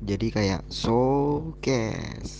jadi kayak showcase